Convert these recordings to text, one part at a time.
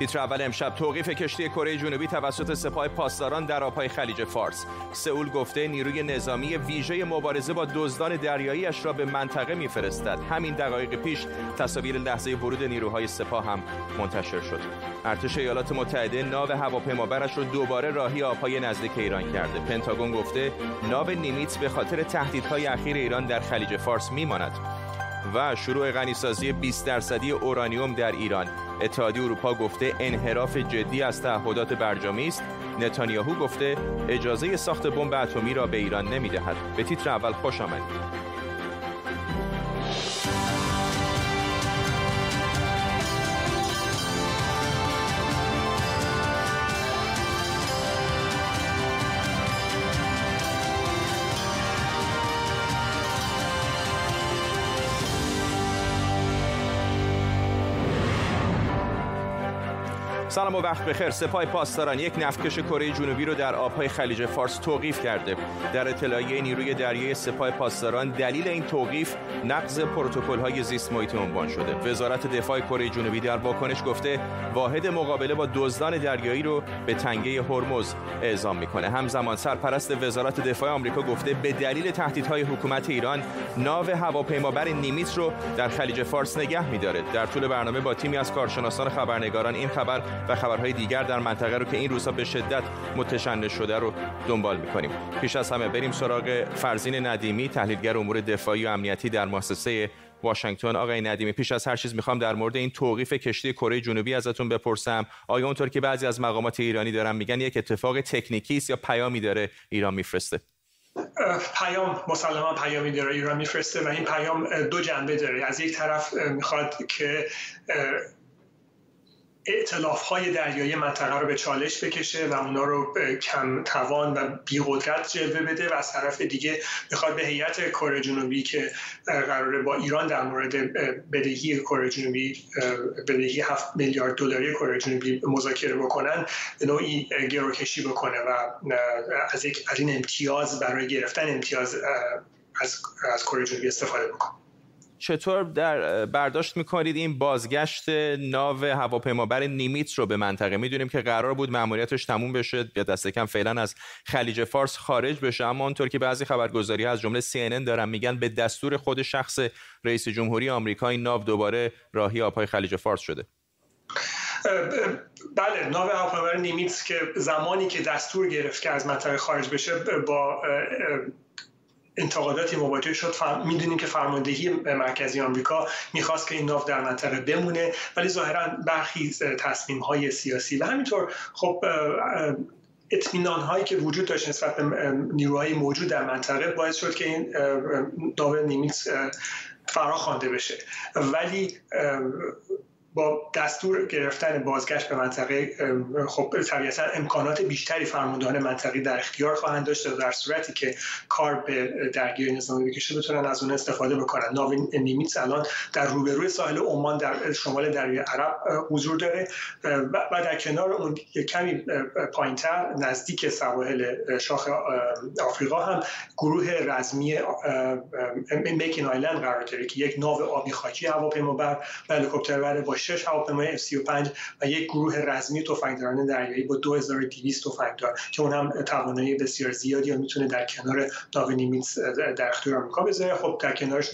تیتر اول امشب توقیف کشتی کره جنوبی توسط سپاه پاسداران در آبهای خلیج فارس. سئول گفته نیروی نظامی ویژه مبارزه با دزدان دریاییش را به منطقه میفرستد. همین دقایق پیش تصاویر لحظه ورود نیروهای سپاه هم منتشر شد. ارتش ایالات متحده ناو هواپیمابرش را دوباره راهی آبهای نزدیک ایران کرده. پنتاگون گفته ناو نیمیتس به خاطر تهدیدهای اخیر ایران در خلیج فارس میماند و شروع غنیسازی 20 درصدی اورانیوم در ایران. اتحادیه اروپا گفته انحراف جدی از تعهدات برجامی است. نتانیاهو گفته اجازه ساخت بمب اتمی را به ایران نمی‌دهد. به تیتر اول خوش آمدید. سلام و وقت بخیر. سپاه پاسداران یک نفتکش کره جنوبی رو در آبهای خلیج فارس توقیف کرده. در اطلاعیه نیروی دریایی سپاه پاسداران دلیل این توقیف نقض های زیست محیطی عنوان شده. وزارت دفاع کره جنوبی در واکنش گفته واحد مقابله با دزدان دریایی رو به تنگه هرمز اعزام می‌کنه. همزمان سرپرست وزارت دفاع آمریکا گفته به دلیل تهدیدهای حکومت ایران ناو هواپیمابر نیمیت رو در خلیج فارس نگه میداره. در طول برنامه با تیمی از کارشناسان خبرنگاران این خبر و خبرهای دیگر در منطقه رو که این روزها به شدت متشنج شده رو دنبال می‌کنیم. پیش از همه بریم سراغ فرزین ندیمی تحلیلگر امور دفاعی و امنیتی در مؤسسه واشنگتن. آقای ندیمی پیش از هر چیز می‌خوام در مورد این توقیف کشتی کره جنوبی ازتون بپرسم. آیا اونطور که بعضی از مقامات ایرانی دارن میگن یک اتفاق تکنیکی است یا پیامی داره ایران میفرسته؟ پیام مسلما پیامی داره ایران میفرسته و این پیام دو جنبه داره. از یک طرف می‌خواد که اعتلاف های دریایی منطقه رو به چالش بکشه و اونا رو کم توان و بی قدرت جلوه بده و از طرف دیگه می‌خواد به هیئت کره جنوبی که قراره با ایران در مورد بدهی کره جنوبی بدهی 7 میلیارد دلاری کره جنوبی مذاکره بکنن به نوعی گروکشی بکنه و از یک از این امتیاز برای گرفتن امتیاز از از کره جنوبی استفاده بکنه. چطور در برداشت می‌کنید این بازگشت ناو هواپیمابر نیمیت رو به منطقه؟ می‌دونیم که قرار بود مأموریتش تموم بشه یا دست کم فعلا از خلیج فارس خارج بشه اما اونطور که بعضی خبرگزاری از جمله CNN دارن میگن به دستور خود شخص رئیس جمهوری آمریکا این ناو دوباره راهی آبهای خلیج فارس شده. بله ناو هواپیمابر نیمیتس که زمانی که دستور گرفت که از منطقه خارج بشه با انتقاداتی مواجه شد می‌دونیم که فرماندهی مرکزی آمریکا می‌خواست که این ناو در منطقه بمونه ولی ظاهرا برخی تصمیم های سیاسی و همینطور خب اطمینان هایی که وجود داشت نسبت به نیروهای موجود در منطقه باعث شد که این ناو نیمیتس فرا خوانده بشه. ولی با دستور گرفتن بازگشت به منطقه خب طبیعتا امکانات بیشتری فرماندهان منطقی در اختیار خواهند داشت و در صورتی که کار به درگیری نظامی بکشه بتونن از اون استفاده بکنن. ناو نیمیتس الان در روبروی ساحل عمان در شمال دریای عرب حضور داره و در کنار اون کمی پایینتر نزدیک سواحل شاخ آفریقا هم گروه رزمی میکین آیلند قرار داره که یک ناو آبی خاکی هواپیمابر و هلیکوپتر با شش هواپیمای F35 و یک گروه رزمی تفنگداران دریایی با 2200 تفنگدار که اون هم توانایی بسیار زیادی می‌تونه در کنار ناو نیمیتس در اختیار آمریکا بذاره. خب در کنارش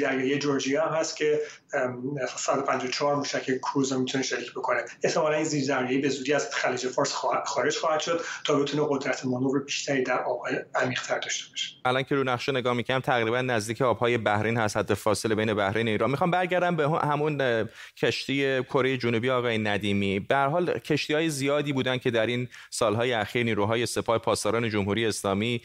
دریایی جورجیا هم هست که 154 موشک کروز می‌تونه شریک بکنه. احتمالا این دریایی به زودی از خلیج فارس خارج خواهد شد تا بتونه قدرت مانور بیشتری در آبهای عمیق‌تر داشته باشه. الان که رو نقشه نگاه می‌کنم تقریبا نزدیک آبهای بحرین هست حد فاصله بین بحرین ایران. می‌خوام برگردم به همون کشتی کره جنوبی آقای ندیمی. به حال کشتی های زیادی بودن که در این سالهای اخیر نیروهای سپاه پاسداران جمهوری اسلامی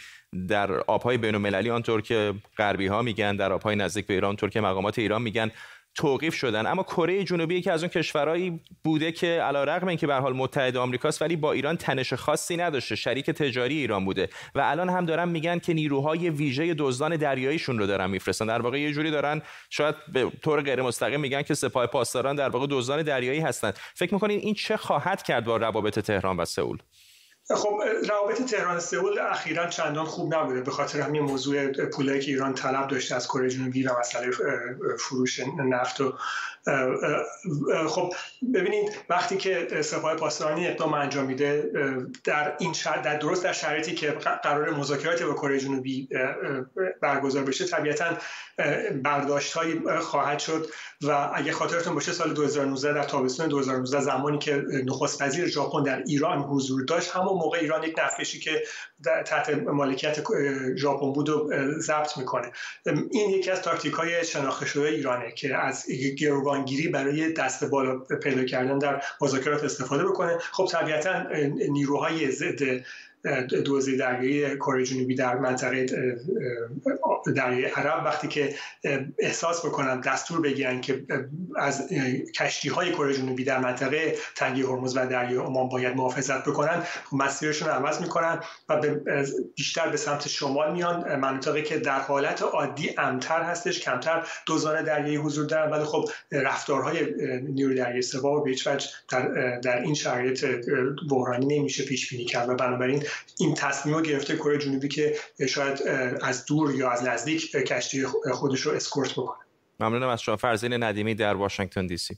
در آبهای بین المللی آنطور که غربی ها میگن در آبهای نزدیک به ایران که مقامات ایران میگن توقیف شدن. اما کره جنوبی که از اون کشورهایی بوده که علیرغم اینکه به حال متحد آمریکاست ولی با ایران تنش خاصی نداشته. شریک تجاری ایران بوده. و الان هم دارن میگن که نیروهای ویژه دزدان دریاییشون رو دارن میفرستن. در واقع یه جوری دارن شاید به طور غیر مستقیم میگن که سپاه پاسداران در واقع دزدان دریایی هستند فکر می‌کنین این چه خواهد کرد با روابط تهران و سئول؟ خب روابط تهران سئول اخیرا چندان خوب نبوده به خاطر همین موضوع پولایی که ایران طلب داشته از کره جنوبی و مسئله فروش نفت و خب ببینید وقتی که سپاه پاسدارانی اقدام انجام میده در این در درست در شرایطی که قرار مذاکرات با کره جنوبی برگزار بشه طبیعتا برداشت هایی خواهد شد و اگه خاطرتون باشه سال 2019 در تابستون 2019 زمانی که نخست وزیر ژاپن در ایران حضور داشت همون موقع ایران یک نفتکشی که تحت مالکیت ژاپن بود و ضبط می‌کنه. این یکی از تاکتیک های شناخته شده ایرانه که از گروگانگیری برای دست بالا پیدا کردن در مذاکرات استفاده بکنه. خب طبیعتا نیروهای ضد دوزی دریایی کره جنوبی در منطقه دریای عرب. وقتی که احساس بکنن دستور بگیرن که از کشتی های کره جنوبی در منطقه تنگی هرمز و دریای عمان باید محافظت بکنن مسیرشون رو عوض می‌کنن و بیشتر به سمت شمال میان. مناطقی که در حالت عادی امتر هستش کمتر دوزان دریایی حضور دارن ولی خب رفتارهای نیروی دریایی سپاه به در, در این شرایط بحرانی نمیشه پیش بینی کرد. و بنابراین این تصمیم رو گرفته کره جنوبی که شاید از دور یا از نزدیک کشتی خودش رو اسکورت بکنه. ممنونم از شما. فرزین ندیمی در واشنگتن دی سی.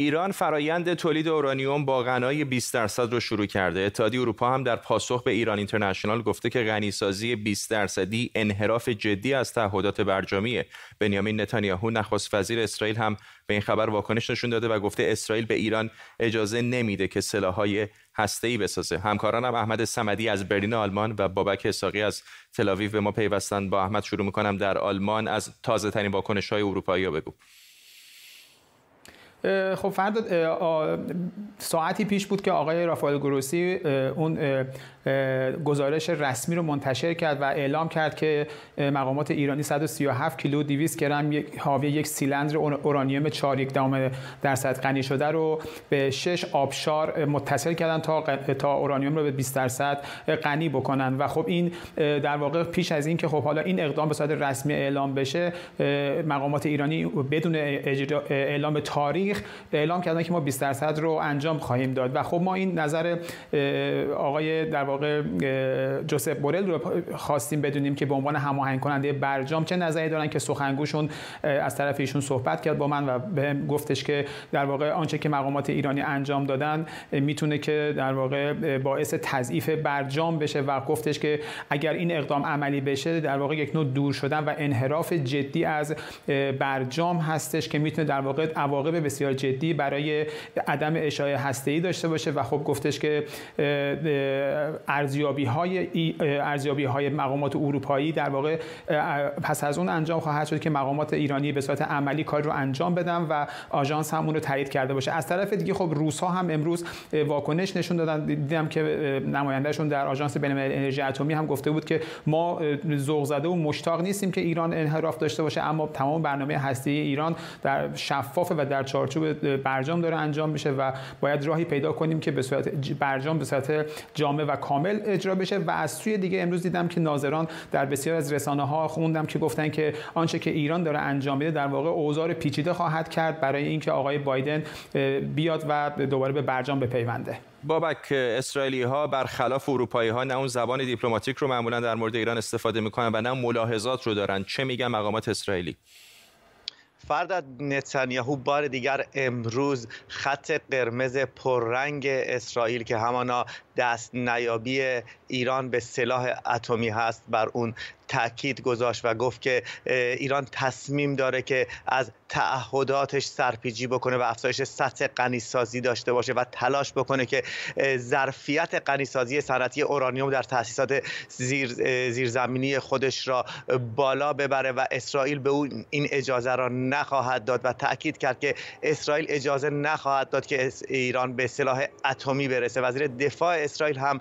ایران فرایند تولید اورانیوم با غنای 20 درصد رو شروع کرده. اتحادیه اروپا هم در پاسخ به ایران اینترنشنال گفته که غنیسازی 20 درصدی انحراف جدی از تعهدات برجامیه. بنیامین نتانیاهو نخست وزیر اسرائیل هم به این خبر واکنش نشون داده و گفته اسرائیل به ایران اجازه نمیده که سلاح‌های هسته‌ای بسازه. همکارانم احمد سمدی از برلین آلمان و بابک اساقی از تل به ما پیوستن. با احمد شروع می‌کنم در آلمان از تازه ترین واکنش‌های اروپایی بگو. خب فرد ساعتی پیش بود که آقای رافائل گروسی اون گزارش رسمی رو منتشر کرد و اعلام کرد که مقامات ایرانی 137 کیلو 200 گرم حاوی یک سیلندر اورانیوم 4 درصد غنی شده رو به شش آبشار متصل کردن تا تا اورانیوم رو به 20 درصد غنی بکنن. و خب این در واقع پیش از این که خب حالا این اقدام به صورت رسمی اعلام بشه مقامات ایرانی بدون اعلام تاریخ اعلام کردن که ما 20 درصد رو انجام خواهیم داد. و خب ما این نظر آقای در واقع واقع جوزف بورل رو خواستیم بدونیم که به عنوان هماهنگ کننده برجام چه نظری دارن که سخنگوشون از طرف ایشون صحبت کرد با من و بهم گفتش که در واقع آنچه که مقامات ایرانی انجام دادن می‌تونه که در واقع باعث تضعیف برجام بشه و گفتش که اگر این اقدام عملی بشه در واقع یک نوع دور شدن و انحراف جدی از برجام هستش که می‌تونه در واقع عواقب بسیار جدی برای عدم اشاعه هسته‌ای داشته باشه و خب گفتش که ارزیابی های ارزیابی های مقامات اروپایی در واقع پس از اون انجام خواهد شد که مقامات ایرانی به صورت عملی کار رو انجام بدن و آژانس هم اون رو تایید کرده باشه. از طرف دیگه خب روس ها هم امروز واکنش نشون دادن. دیدم که نمایندهشون در آژانس بین‌المللی انرژی اتمی هم گفته بود که ما ذوق زده و مشتاق نیستیم که ایران انحراف داشته باشه اما تمام برنامه هسته ایران در شفاف و در چارچوب برجام داره انجام میشه و باید راهی پیدا کنیم که به صورت برجام به صورت جامع و کامل اجرا بشه و از سوی دیگه امروز دیدم که ناظران در بسیار از رسانه ها خوندم که گفتن که آنچه که ایران داره انجام میده در واقع اوزار پیچیده خواهد کرد برای اینکه آقای بایدن بیاد و دوباره به برجام بپیونده. بابک اسرائیلی ها برخلاف اروپایی ها نه اون زبان دیپلماتیک رو معمولا در مورد ایران استفاده می‌کنن و نه ملاحظات رو دارن. چه میگن مقامات اسرائیلی؟ فردت نتانیاهو بار دیگر امروز خط قرمز پررنگ اسرائیل که همانا دست نیابی ایران به سلاح اتمی هست بر اون تاکید گذاشت و گفت که ایران تصمیم داره که از تعهداتش سرپیچی بکنه و افزایش سطح غنیسازی داشته باشه و تلاش بکنه که ظرفیت غنیسازی صنعتی اورانیوم در تاسیسات زیر زیرزمینی خودش را بالا ببره و اسرائیل به اون این اجازه را نخواهد داد و تاکید کرد که اسرائیل اجازه نخواهد داد که ایران به سلاح اتمی برسه. وزیر دفاع اسرائیل هم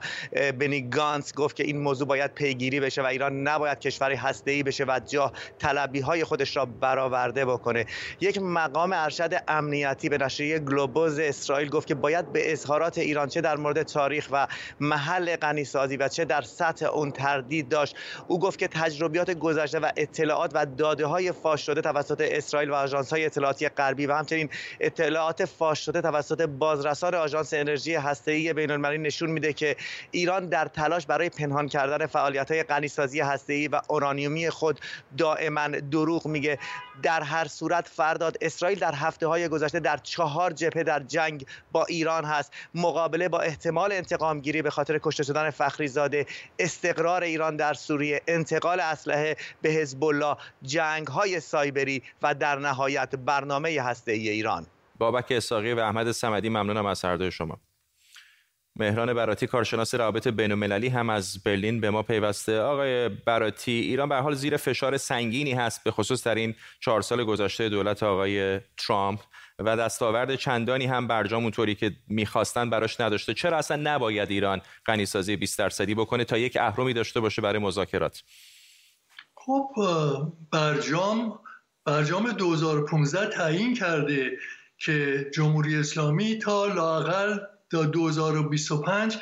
بنی گانس گفت که این موضوع باید پیگیری بشه و ایران نباید کشوری هسته‌ای بشه و جا طلبی های خودش را برآورده بکنه. یک مقام ارشد امنیتی به نشریه گلوبوز اسرائیل گفت که باید به اظهارات ایران چه در مورد تاریخ و محل غنیسازی و چه در سطح اون تردید داشت. او گفت که تجربیات گذشته و اطلاعات و داده های فاش شده توسط اسرائیل و آژانس های اطلاعاتی غربی و همچنین اطلاعات فاش شده توسط بازرسان آژانس انرژی هسته‌ای بین‌المللی نشون میده که ایران در تلاش برای پنهان کردن فعالیت های غنیسازی هسته‌ای و اورانیومی خود دائما دروغ میگه. در هر صورت فرداد اسرائیل در هفته های گذشته در چهار جبهه در جنگ با ایران هست. مقابله با احتمال انتقام گیری به خاطر کشته شدن فخری زاده استقرار ایران در سوریه انتقال اسلحه به حزب الله جنگ های سایبری و در نهایت برنامه هسته ای ایران. بابک اساقی و احمد سمدی ممنونم از هر شما. مهران براتی کارشناس روابط بین‌المللی هم از برلین به ما پیوسته. آقای براتی ایران به حال زیر فشار سنگینی هست به خصوص در این چهار سال گذشته دولت آقای ترامپ و دستاورد چندانی هم برجام اونطوری که می‌خواستن براش نداشته. چرا اصلا نباید ایران غنیسازی 20 درصدی بکنه تا یک اهرمی داشته باشه برای مذاکرات؟ خب برجام برجام 2015 تعیین کرده که جمهوری اسلامی تا لاقل تا 2025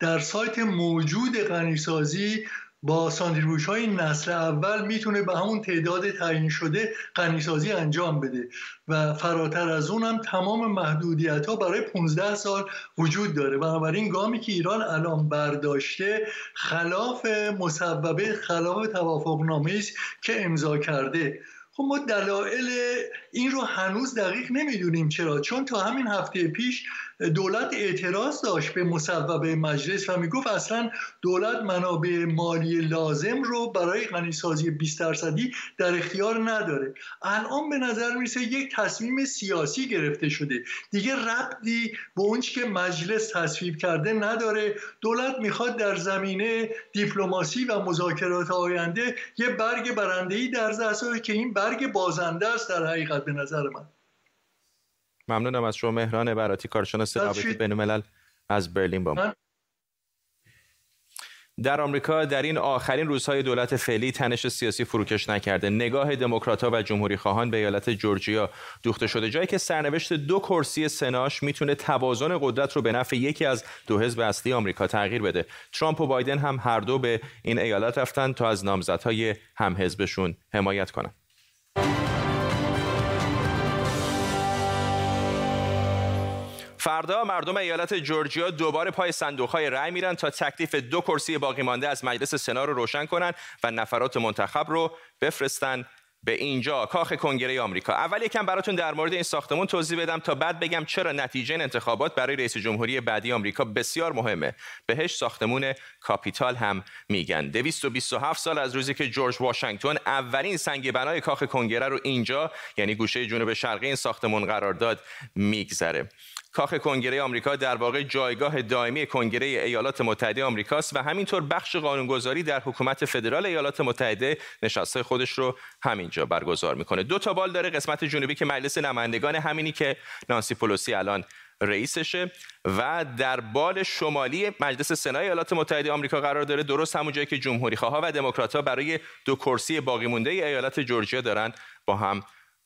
در سایت موجود غنیسازی با ساندیروش های نسل اول می‌تونه به همون تعداد تعیین شده غنیسازی انجام بده و فراتر از اون هم تمام محدودیت ها برای 15 سال وجود داره. بنابراین گامی که ایران الان برداشته خلاف مصوبه خلاف توافق است که امضا کرده. خب ما دلایل این رو هنوز دقیق نمی‌دونیم. چرا؟ چون تا همین هفته پیش دولت اعتراض داشت به مصوبه مجلس و می‌گفت اصلا دولت منابع مالی لازم رو برای غنیسازی 20 درصدی در اختیار نداره. الان به نظر می‌رسه یک تصمیم سیاسی گرفته شده. دیگه ربطی به اون که مجلس تصویب کرده نداره. دولت می‌خواد در زمینه دیپلماسی و مذاکرات آینده یه برگ برنده ای در دست که این برگ بازنده است در حقیقت به نظر من. ممنونم از شما مهران براتی کارشناس رابطه بین الملل از برلین با ما. در آمریکا در این آخرین روزهای دولت فعلی تنش سیاسی فروکش نکرده. نگاه دموکراتها و جمهوری خواهان به ایالت جورجیا دوخته شده. جایی که سرنوشت دو کرسی سناش می‌تونه توازن قدرت رو به نفع یکی از دو حزب اصلی آمریکا تغییر بده. ترامپ و بایدن هم هر دو به این ایالت رفتن تا از نامزدهای هم حزبشون حمایت کنند فردا مردم ایالت جورجیا دوباره پای صندوقهای رأی میرن تا تکلیف دو کرسی باقی مانده از مجلس سنا رو روشن کنن و نفرات منتخب رو بفرستن به اینجا. کاخ کنگره آمریکا. اول یکم براتون در مورد این ساختمون توضیح بدم تا بعد بگم چرا نتیجه این انتخابات برای رئیس جمهوری بعدی آمریکا بسیار مهمه. بهش ساختمون کاپیتال هم میگن. 227 سال از روزی که جورج واشنگتن اولین سنگ بنای کاخ کنگره رو اینجا یعنی گوشه جنوب شرقی این ساختمون قرار داد میگذره. کاخ کنگره آمریکا در واقع جایگاه دائمی کنگره ایالات متحده آمریکاست و همینطور بخش قانونگذاری در حکومت فدرال ایالات متحده نشسته خودش رو همینجا برگزار می‌کنه. دو تا بال داره قسمت جنوبی که مجلس نمایندگان همینی که نانسی پولوسی الان رئیسشه و در بال شمالی مجلس سنای ایالات متحده آمریکا قرار داره. درست همون جایی که جمهوری خواه و دموکرات برای دو کرسی باقی مونده ایالت جورجیا دارن با هم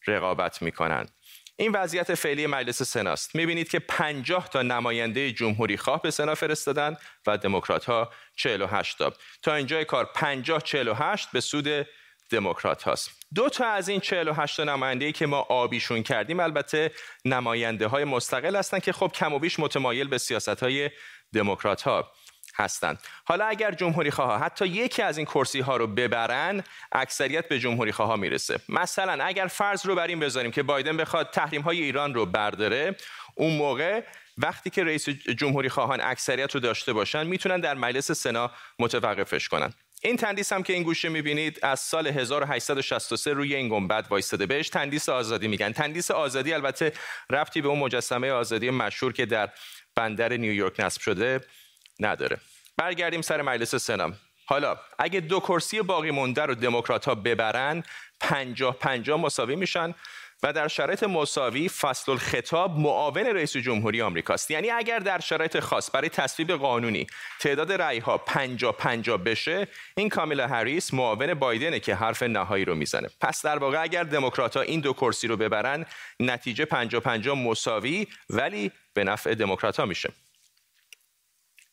رقابت می‌کنن. این وضعیت فعلی مجلس سناست. می‌بینید که 50 تا نماینده جمهوری خواه به سنا فرستادن و دموکرات ها 48 تا. تا اینجای کار 50 48 به سود دموکرات هاست. دو تا از این 48 تا نماینده که ما آبیشون کردیم البته نماینده های مستقل هستند که خب کم و بیش متمایل به سیاست های دموکرات ها هستند. حالا اگر جمهوری خواه حتی یکی از این کرسی ها رو ببرن اکثریت به جمهوری خواه می‌رسه. مثلا اگر فرض رو بر این بذاریم که بایدن بخواد تحریم های ایران رو برداره اون موقع وقتی که رئیس جمهوری خواهان اکثریت رو داشته باشن می‌تونن در مجلس سنا متوقفش کنن. این تندیس هم که این گوشه می‌بینید از سال 1863 روی این گنبد وایستاده. بهش تندیس آزادی میگن. تندیس آزادی البته ربطی به اون مجسمه آزادی مشهور که در بندر نیویورک نصب شده. نداره. برگردیم سر مجلس سنا حالا اگه دو کرسی باقی مونده رو دموکرات ها ببرن پنجاه پنجاه مساوی میشن و در شرایط مساوی فصل الخطاب معاون رئیس جمهوری آمریکاست. یعنی اگر در شرایط خاص برای تصویب قانونی تعداد رأی ها 50 50 بشه این کامیلا هریس معاون بایدنه که حرف نهایی رو می‌زنه. پس در واقع اگر دموکرات این دو کرسی رو ببرن نتیجه 50 50 مساوی ولی به نفع دموکرات میشه.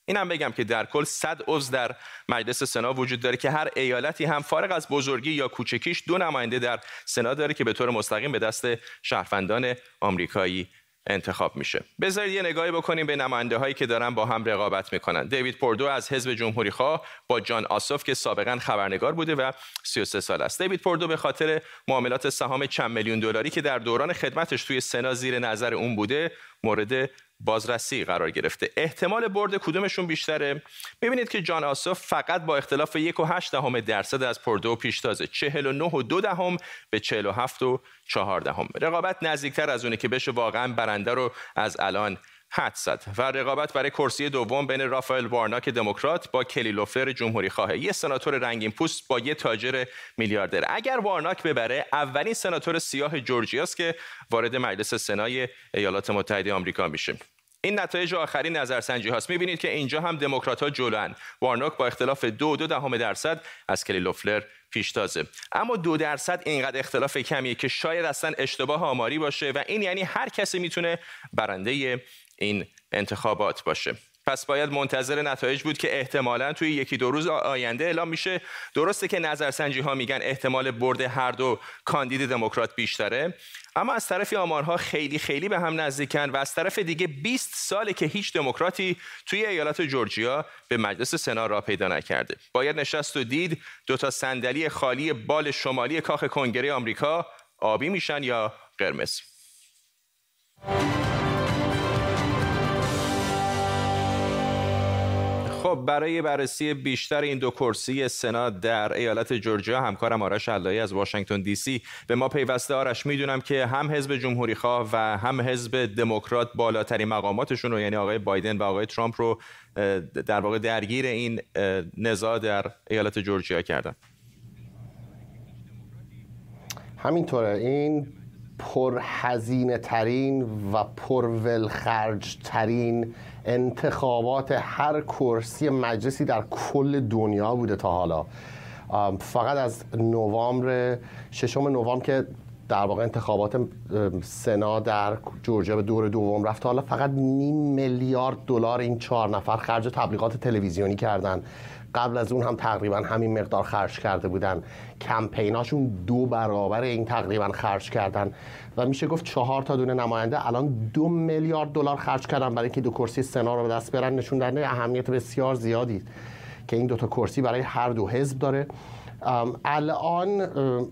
اینم بگم که در کل 100 عضو در مجلس سنا وجود داره که هر ایالتی هم فارغ از بزرگی یا کوچکیش دو نماینده در سنا داره که به طور مستقیم به دست شهروندان آمریکایی انتخاب میشه. بذارید یه نگاهی بکنیم به نماینده هایی که دارن با هم رقابت می‌کنن. دیوید پوردو از حزب جمهوری خواه با جان آسوف که سابقا خبرنگار بوده و 33 سال است. دیوید پوردو به خاطر معاملات سهام چند میلیون دلاری که در دوران خدمتش توی سنا زیر نظر اون بوده مورد بازرسی قرار گرفته. احتمال برد کدومشون بیشتره؟ می‌بینید که جان آسوف فقط با اختلاف یک و هشت دهم درصد از پردو پیشتازه 49 و دو دهم به 47 و 4 دهم. رقابت نزدیکتر از اونه که بشه واقعا برنده رو از الان حد زد و رقابت برای کرسی دوم بین رافائل وارناک دموکرات با کلی لوفلر جمهوری خواه یه سناتور رنگین پوست با یه تاجر میلیاردر. اگر وارناک ببره اولین سناتور سیاه جورجیاست که وارد مجلس سنای ایالات متحده آمریکا میشه. این نتایج آخری نظرسنجی هاست. می‌بینید که اینجا هم دموکرات ها جلوان. وارناک با اختلاف دو دو دهم درصد از کلی لوفلر پیشتازه اما دو درصد اینقدر اختلاف کمیه که شاید اصلا اشتباه آماری باشه و این یعنی هر کسی می‌تونه برنده این انتخابات باشه. پس باید منتظر نتایج بود که احتمالا توی یکی دو روز آینده اعلام میشه. درسته که نظرسنجی ها میگن احتمال برد هر دو کاندید دموکرات بیشتره. اما از طرف آمارها خیلی خیلی به هم نزدیکن و از طرف دیگه 20 ساله که هیچ دموکراتی توی ایالت جورجیا به مجلس سنا را پیدا نکرده. باید نشست و دید دو تا صندلی خالی بال شمالی کاخ کنگره آمریکا آبی میشن یا قرمز. خب برای بررسی بیشتر این دو کرسی سنا در ایالت جورجیا همکارم آرش علایی از واشنگتن دی سی به ما پیوسته. آرش می‌دونم که هم حزب جمهوری خواه و هم حزب دموکرات بالاترین مقاماتشون رو یعنی آقای بایدن و آقای ترامپ رو در واقع درگیر این نزاع در ایالت جورجیا کردن. همینطوره. این پرهزینه ترین و پرولخرج ترین انتخابات هر کرسی مجلسی در کل دنیا بوده تا حالا. فقط از نوامبر ششم نوامبر که در واقع انتخابات سنا در جورجیا به دور دوم رفت. حالا فقط نیم میلیارد دلار این چهار نفر خرج تبلیغات تلویزیونی کردن. قبل از اون هم تقریبا همین مقدار خرج کرده بودن. کمپیناشون دو برابر این تقریبا خرج کردن. و میشه گفت چهار تا دونه نماینده الان دو میلیارد دلار خرج کردن برای اینکه دو کرسی سنا رو به دست برن نشون دهنده اهمیت بسیار زیادی که این دو تا کرسی برای هر دو حزب داره. الان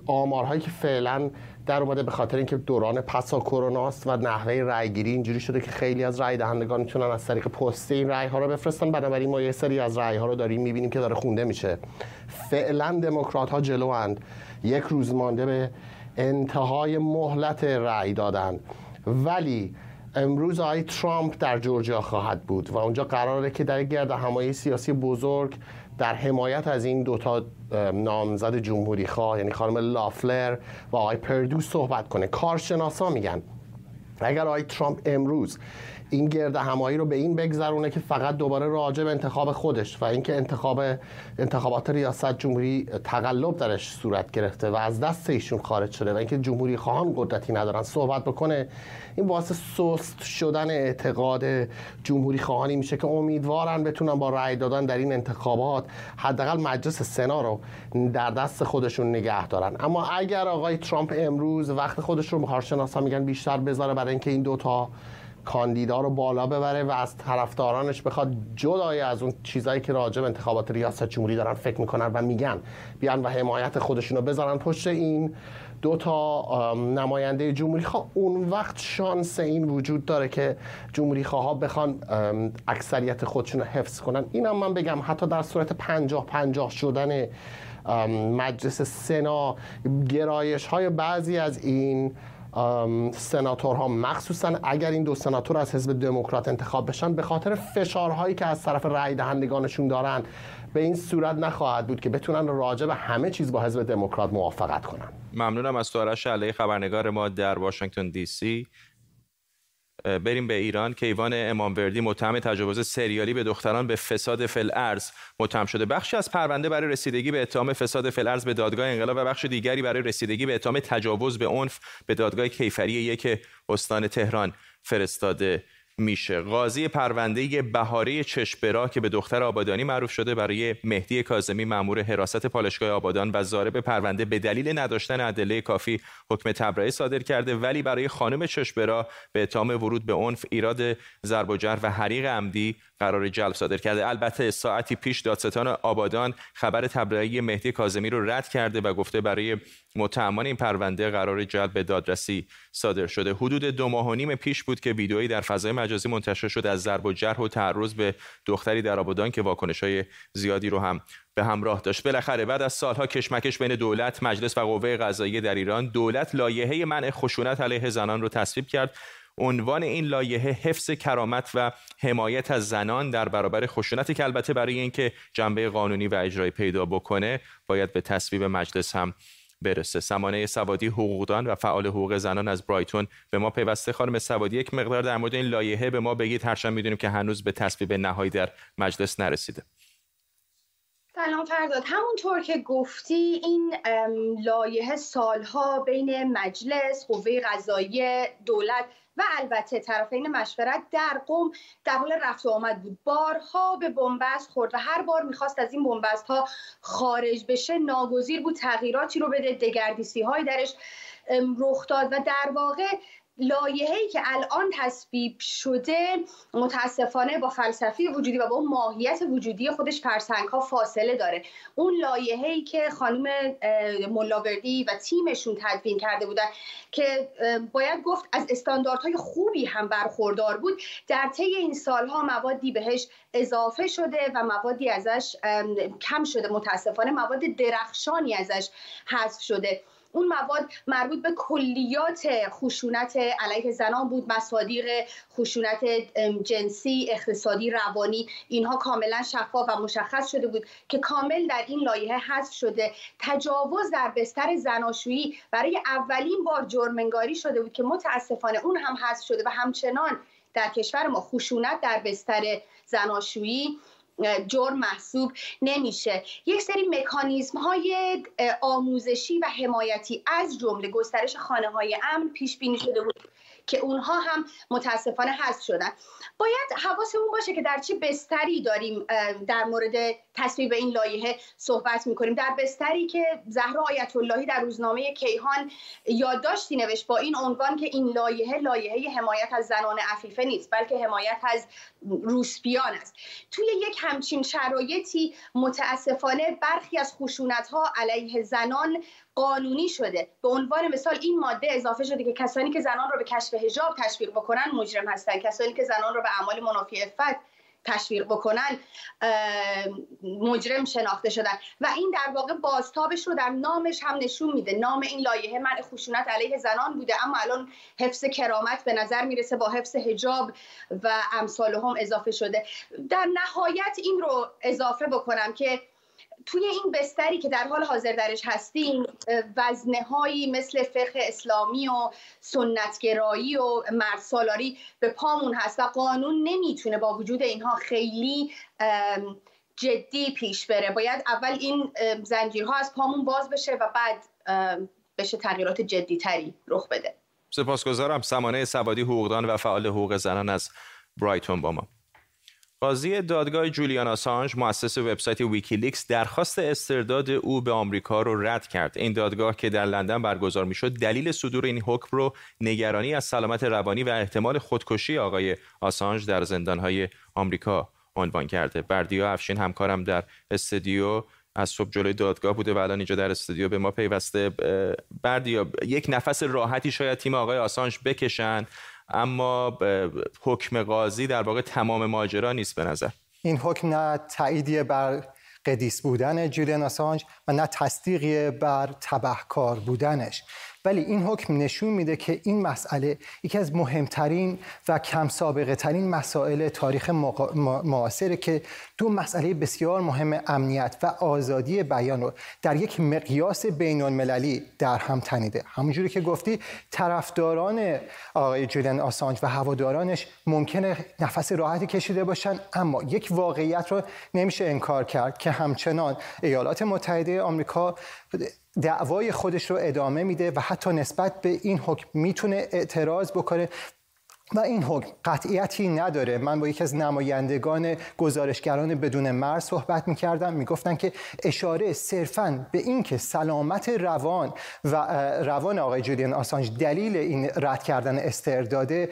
آمارهایی که فعلا در اومده به خاطر اینکه دوران پسا کروناست و نحوه رأیگیری اینجوری شده که خیلی از رأی دهندگان می‌تونن از طریق پستی این رأی ها رو بفرستن. بنابراین ما یه سری از رأی ها رو داریم می‌بینیم که داره خونده میشه. فعلا دموکرات ها جلو اند یک روز مانده به انتهای مهلت رأی دادن. ولی امروز آقای ترامپ در جورجیا خواهد بود و اونجا قراره که در گرد همایی سیاسی بزرگ در حمایت از این دوتا نامزد جمهوری خواه یعنی خانم لافلر و آقای پردو صحبت کنه. کارشناسا میگن اگر آقای ترامپ امروز این گرد همایی رو به این بگذرونه که فقط دوباره راجع به انتخاب خودش و اینکه انتخاب انتخابات ریاست جمهوری تقلب درش صورت گرفته و از دست ایشون خارج شده و اینکه جمهوری خواهان قدرتی ندارن صحبت بکنه این باعث سست شدن اعتقاد جمهوری خواهانی میشه که امیدوارن بتونن با رأی دادن در این انتخابات حداقل مجلس سنا رو در دست خودشون نگه دارن. اما اگر آقای ترامپ امروز وقت خودش رو کارشناسا میگن بیشتر بذاره برای اینکه این دوتا کاندیدا رو بالا ببره و از طرفدارانش بخواد جدای از اون چیزایی که راجع به انتخابات ریاست جمهوری دارن فکر می‌کنن و میگن. بیان و حمایت خودشون رو بذارن پشت این دو تا نماینده جمهوری خواه. اون وقت شانس این وجود داره که جمهوری خواه بخوان اکثریت خودشون رو حفظ کنن. اینم من بگم حتی در صورت پنجاه پنجاه شدن مجلس سنا گرایش های بعضی از این سناتورها مخصوصا اگر این دو سناتور از حزب دموکرات انتخاب بشن به خاطر فشارهایی که از طرف رأی دهندگانشون دارن به این صورت نخواهد بود که بتونن راجع به همه چیز با حزب دموکرات موافقت کنن. ممنونم از تو علیه خبرنگار ما در واشنگتن دی سی. بریم به ایران کیوان اماموردی متهم تجاوز سریالی به دختران به فساد فل ارز متهم شده. بخشی از پرونده برای رسیدگی به اتهام فساد فل ارز به دادگاه انقلاب و بخش دیگری برای رسیدگی به اتهام تجاوز به عنف به دادگاه کیفری یک استان تهران فرستاده میشه. قاضی پرونده بهاره چشبرا که به دختر آبادانی معروف شده برای مهدی کاظمی مامور حراست پالشگاه آبادان و زارب پرونده به دلیل نداشتن ادله کافی حکم تبرئه صادر کرده ولی برای خانم چشبرا به اتهام ورود به عنف ایراد ضرب و و حریق عمدی قرار جلب صادر کرده. البته ساعتی پیش دادستان آبادان خبر تبرئه مهدی کاظمی رو رد کرده و گفته برای متهمان این پرونده قرار جلب به دادرسی صادر شده. حدود دو ماه و نیم پیش بود که ویدئویی در فضای مجازی منتشر شد از ضرب و جرح و تعرض به دختری در آبادان که واکنش های زیادی رو هم به همراه داشت. بالاخره بعد از سالها کشمکش بین دولت مجلس و قوه قضاییه در ایران دولت لایحه منع خشونت علیه زنان رو تصویب کرد. عنوان این لایحه حفظ کرامت و حمایت از زنان در برابر خشونت که البته برای اینکه جنبه قانونی و اجرایی پیدا بکنه باید به تصویب مجلس هم برسه. سمانه سوادی حقوقدان و فعال حقوق زنان از برایتون به ما پیوسته. خانم سوادی یک مقدار در مورد این لایحه به ما بگید. هرچند می‌دونیم که هنوز به تصویب نهایی در مجلس نرسیده. سلام فرداد همونطور که گفتی این لایحه سالها بین مجلس قوه قضایی دولت و البته طرفین مشورت در قوم در حال رفت و آمد بود. بارها به بنبست خورد و هر بار می‌خواست از این بنبست ها خارج بشه ناگزیر بود تغییراتی رو بده دگردیسی های درش رخ داد و در واقع لایحه‌ای که الان تصویب شده متاسفانه با فلسفی وجودی و با اون ماهیت وجودی خودش فرسنگ ها فاصله داره. اون لایحه‌ای که خانم ملاوردی و تیمشون تدوین کرده بودن که باید گفت از استانداردهای خوبی هم برخوردار بود در طی این سالها موادی بهش اضافه شده و موادی ازش کم شده. متاسفانه مواد درخشانی ازش حذف شده. اون مواد مربوط به کلیات خشونت علیه زنان بود مصادیق خشونت جنسی اقتصادی روانی اینها کاملا شفاف و مشخص شده بود که کامل در این لایحه حذف شده تجاوز در بستر زناشویی برای اولین بار جرمنگاری شده بود که متاسفانه اون هم حذف شده و همچنان در کشور ما خشونت در بستر زناشویی جرم محسوب نمیشه. یک سری مکانیزم های آموزشی و حمایتی از جمله گسترش خانه های امن پیش بینی شده بود. که اونها هم متاسفانه حذف شدن. باید حواسمون باشه که در چه بستری داریم در مورد تصویب این لایحه صحبت می‌کنیم. در بستری که زهرا آیت اللهی در روزنامه کیهان یادداشتی نوشت با این عنوان که این لایحه لایحه حمایت از زنان عفیفه نیست بلکه حمایت از روسپیان است. توی یک همچین شرایطی متاسفانه برخی از خشونت ها علیه زنان قانونی شده. به عنوان مثال این ماده اضافه شده که کسانی که زنان را به کشف حجاب تشویق بکنن مجرم هستند کسانی که زنان را به اعمال منافی افت تشویق بکنن مجرم شناخته شدن. و این در واقع بازتابش رو در نامش هم نشون میده. نام این لایحه منع خشونت علیه زنان بوده. اما الان حفظ کرامت به نظر می‌رسه با حفظ حجاب و امثال هم اضافه شده. در نهایت این رو اضافه بکنم که توی این بستری که در حال حاضر درش هستیم وزنه هایی مثل فقه اسلامی و سنتگرایی و مردسالاری به پامون هست و قانون نمی‌تونه با وجود اینها خیلی جدی پیش بره. باید اول این زنجیرها از پامون باز بشه و بعد بشه تغییرات جدی تری رخ بده. سپاسگزارم. سمانه سوادی حقوقدان و فعال حقوق زنان از برایتون با ما. قاضی دادگاه جولیان آسانج مؤسس وبسایت ویکیلیکس درخواست استرداد او به آمریکا رو رد کرد. این دادگاه که در لندن برگزار می‌شد دلیل صدور این حکم رو نگرانی از سلامت روانی و احتمال خودکشی آقای آسانج در زندانهای آمریکا عنوان کرده. بردیا افشین همکارم در استودیو از صبح جلوی دادگاه بوده و الان اینجا در استودیو به ما پیوسته. بردیا یک نفس راحتی شاید تیم آقای آسانج بکشن. اما حکم قاضی در واقع تمام ماجرا نیست به نظر. این حکم نه تاییدیه بر قدیس بودن جولیان آسانج و نه تصدیقی بر تبهکار بودنش. ولی این حکم نشون میده که این مسئله یکی از مهمترین و کم سابقه ترین مسائل تاریخ معاصره که دو مسئله بسیار مهم امنیت و آزادی بیان رو در یک مقیاس بین المللی در هم تنیده. همونجوری که گفتی طرفداران آقای جولین آسانج و هوادارانش ممکنه نفس راحتی کشیده باشن اما یک واقعیت رو نمیشه انکار کرد که همچنان ایالات متحده آمریکا دعوای خودش رو ادامه میده و حتی نسبت به این حکم می‌تونه اعتراض بکنه و این حکم قطعیتی نداره. من با یکی از نمایندگان گزارشگران بدون مرز صحبت می‌کردم. می‌گفتن که اشاره صرفا به اینکه سلامت روان و روان آقای جولیان آسانج دلیل این رد کردن استرداده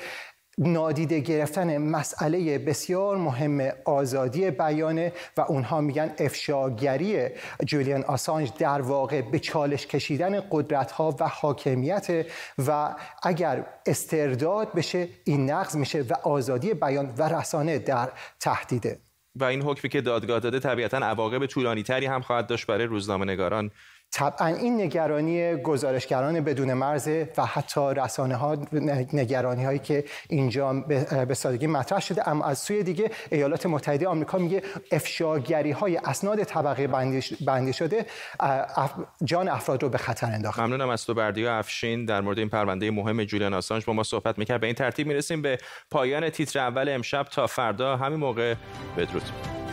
نادیده گرفتن مسئله بسیار مهم آزادی بیانه و اونها میگن افشاگری جولیان آسانج در واقع به چالش کشیدن قدرت ها و حاکمیت و اگر استرداد بشه این نقض میشه و آزادی بیان و رسانه در تهدیده و این حکمی که دادگاه داده طبیعتا عواقب طولانی تری هم خواهد داشت برای روزنامه نگاران طبعا این نگرانی گزارشگران بدون مرز و حتی رسانه ها نگرانی هایی که اینجا به سادگی مطرح شده. اما از سوی دیگه ایالات متحده آمریکا میگه افشاگری های اسناد طبقه بندی شده جان افراد رو به خطر انداخت ممنونم از تو بردیا افشین. در مورد این پرونده مهم جولیان آسانج با ما صحبت می‌کرد. به این ترتیب می‌رسیم به پایان تیتر اول امشب. تا فردا همین موقع بدرود.